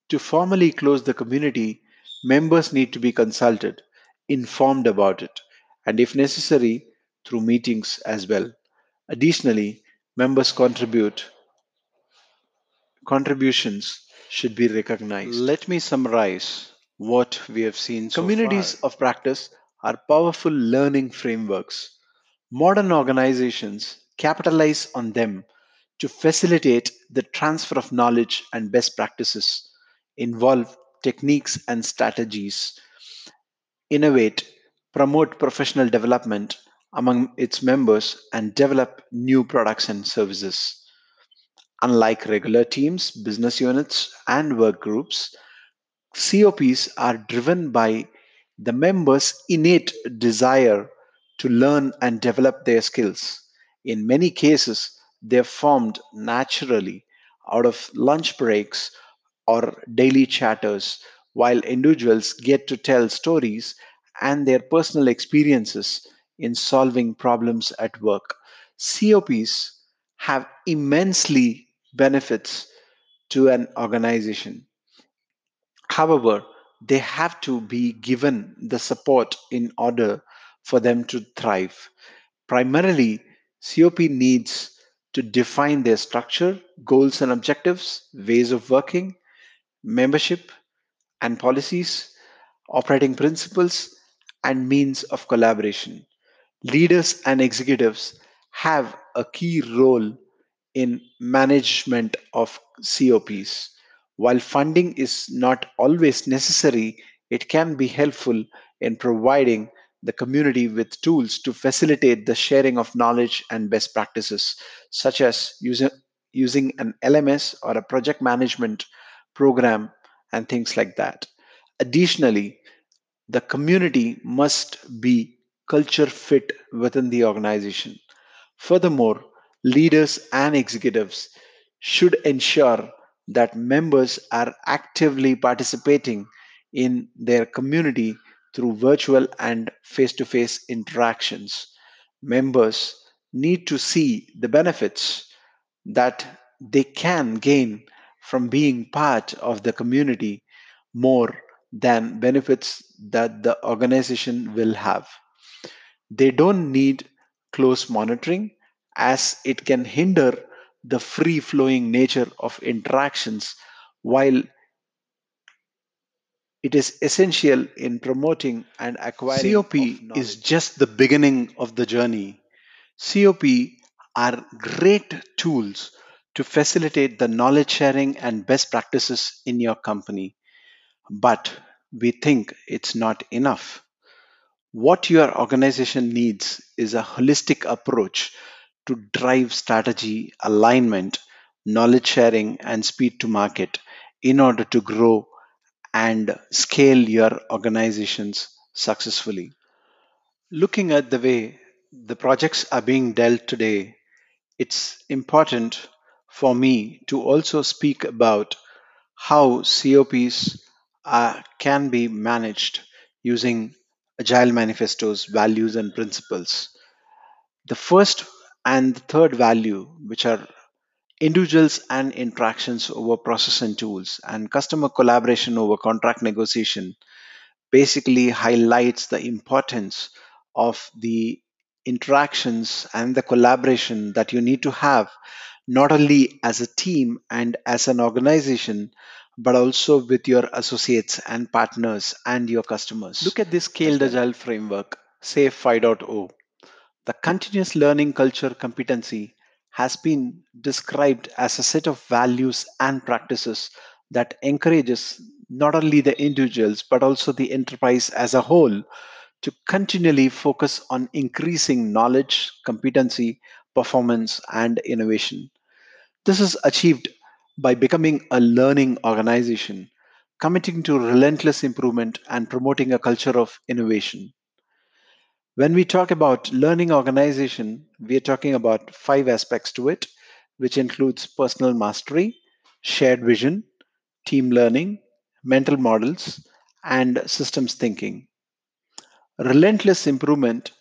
To formally close the community, members need to be consulted, informed about it, and if necessary, through meetings as well. Additionally, members contribute contributions should be recognized. Let me summarize what we have seen so Communities of practice are powerful learning frameworks. Modern organizations capitalize on them to facilitate the transfer of knowledge and best practices, involve techniques and strategies, innovate, promote professional development among its members, and develop new products and services. Unlike regular teams, business units, and work groups, COPs are driven by the members' innate desire to learn and develop their skills. In many cases, they're formed naturally out of lunch breaks or daily chatters, while individuals get to tell stories and their personal experiences in solving problems at work. COPs have immensely benefits to an organization. However, they have to be given the support in order for them to thrive. Primarily, COP needs to define their structure, goals and objectives, ways of working, membership and policies, operating principles, and means of collaboration. Leaders and executives have a key role in management of COPs. While funding is not always necessary, it can be helpful in providing the community with tools to facilitate the sharing of knowledge and best practices, such as using, using an LMS or a project management program and things like that. Additionally, the community must be culture fit within the organization. Furthermore, leaders and executives should ensure that members are actively participating in their community through virtual and face to face interactions. Members need to see the benefits that they can gain from being part of the community more than benefits that the organization will have. They don't need close monitoring as it can hinder the free flowing nature of interactions while it is essential in promoting and acquiring. COP is just the beginning of the journey. COP are great tools to facilitate the knowledge sharing and best practices in your company. But we think it's not enough. What your organization needs is a holistic approach to drive strategy, alignment, knowledge sharing, and speed to market in order to grow and scale your organizations successfully. Looking at the way the projects are being dealt today, it's important for me to also speak about how COPs can be managed using Agile Manifesto's values and principles. The first and the third value, which are individuals and interactions over process and tools, and customer collaboration over contract negotiation, basically highlights the importance of the interactions and the collaboration that you need to have not only as a team and as an organization but also with your associates and partners and your customers. Look at this scaled agile framework SAFe 5.0 the continuous learning culture competency has been described as a set of values and practices that encourages not only the individuals but also the enterprise as a whole to continually focus on increasing knowledge, competency, performance, and innovation. This is achieved by becoming a learning organization, committing to relentless improvement and promoting a culture of innovation. When we talk about learning organization, we are talking about five aspects to it, which includes personal mastery, shared vision, team learning, mental models, and systems thinking. Relentless improvement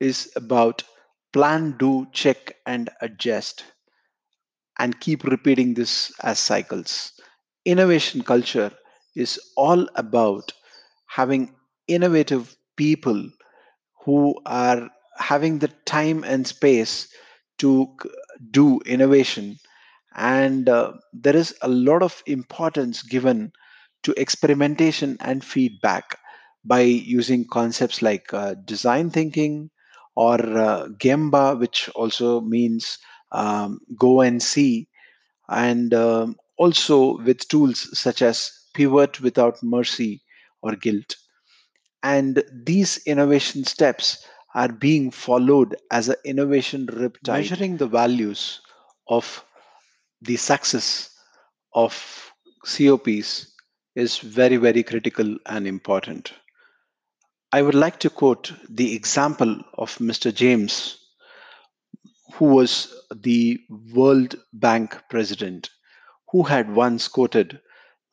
is about plan, do, check, and adjust, and keep repeating this as cycles. Innovation culture is all about having innovative people who are having the time and space to do innovation. And uh, there is a lot of importance given to experimentation and feedback by using concepts like uh, design thinking or uh, Gemba, which also means um, go and see, and um, also with tools such as pivot without mercy or guilt and these innovation steps are being followed as an innovation riptide. Measuring the values of the success of COPs is very, very critical and important. I would like to quote the example of Mr. James, who was the World Bank president, who had once quoted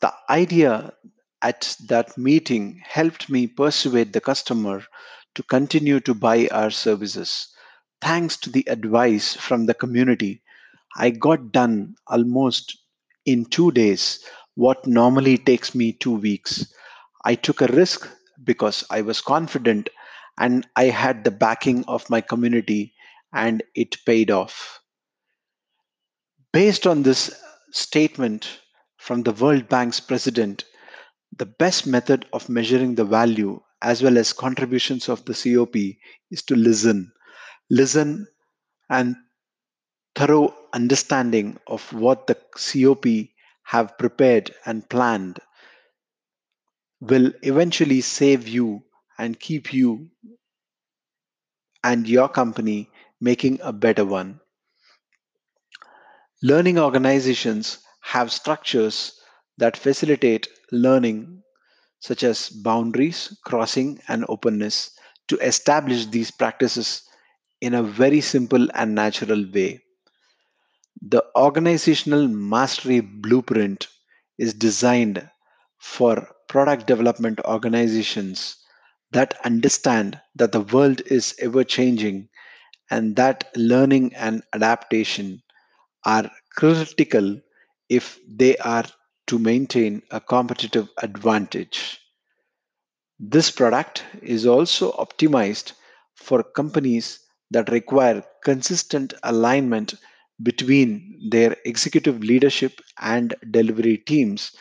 The idea at that meeting helped me persuade the customer to continue to buy our services. Thanks to the advice from the community, I got done almost in two days what normally takes me two weeks. I took a risk because I was confident and I had the backing of my community, and it paid off. Based on this statement from the World Bank's president, the best method of measuring the value as well as contributions of the COP is to listen. Listen and thorough understanding of what the COP have prepared and planned will eventually save you and keep you and your company making a better one. Learning organizations have structures that facilitate learning, such as boundaries, crossing, and openness, to establish these practices in a very simple and natural way. The organizational mastery blueprint is designed for product development organizations that understand that the world is ever changing and that learning and adaptation are critical if they are to maintain a competitive advantage. This product is also optimized for companies that require consistent alignment between their executive leadership and delivery teams,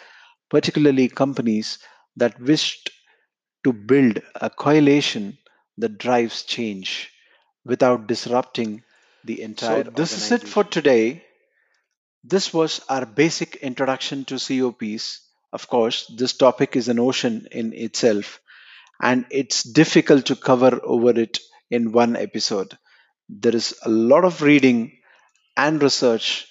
particularly companies that wished to build a coalition that drives change without disrupting the entire. So, this is it for today. This was our basic introduction to COPs. Of course, this topic is an ocean in itself, and it's difficult to cover over it in one episode. There is a lot of reading and research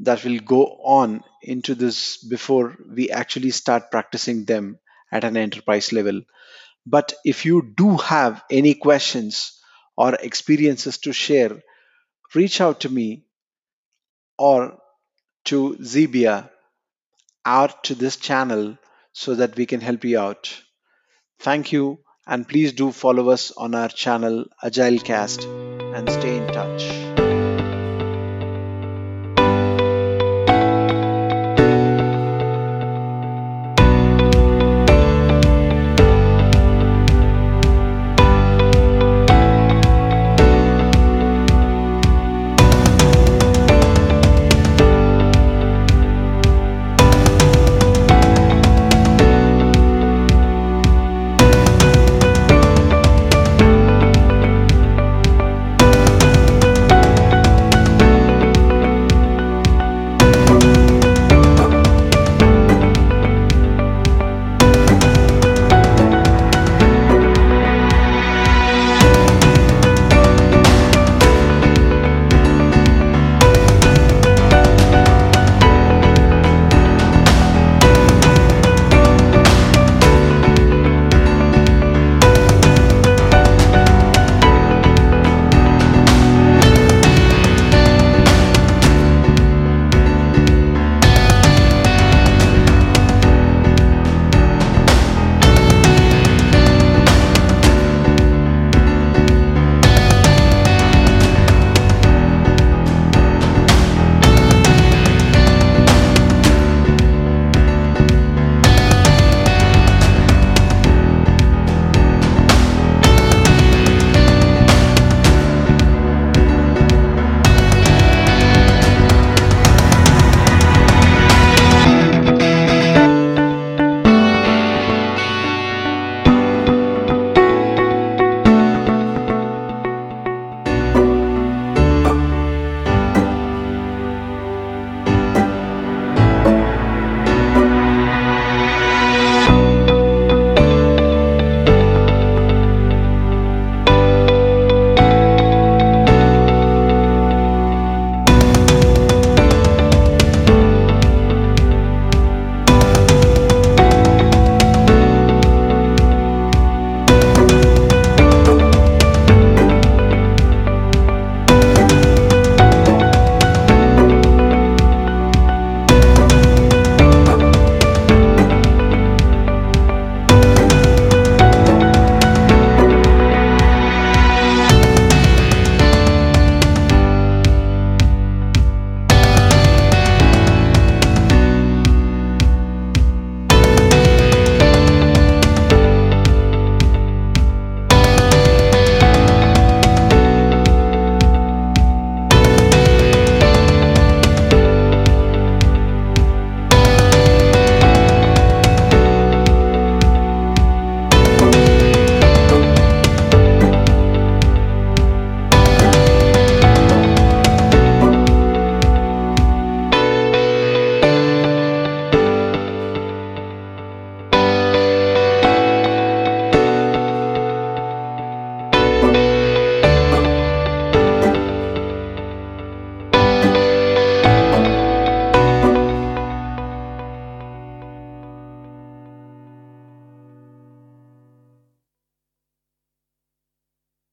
that will go on into this before we actually start practicing them at an enterprise level. But if you do have any questions or experiences to share, reach out to me or to Xebia or to this channel so that we can help you out. Thank you, and please do follow us on our channel Agilecast and stay in touch.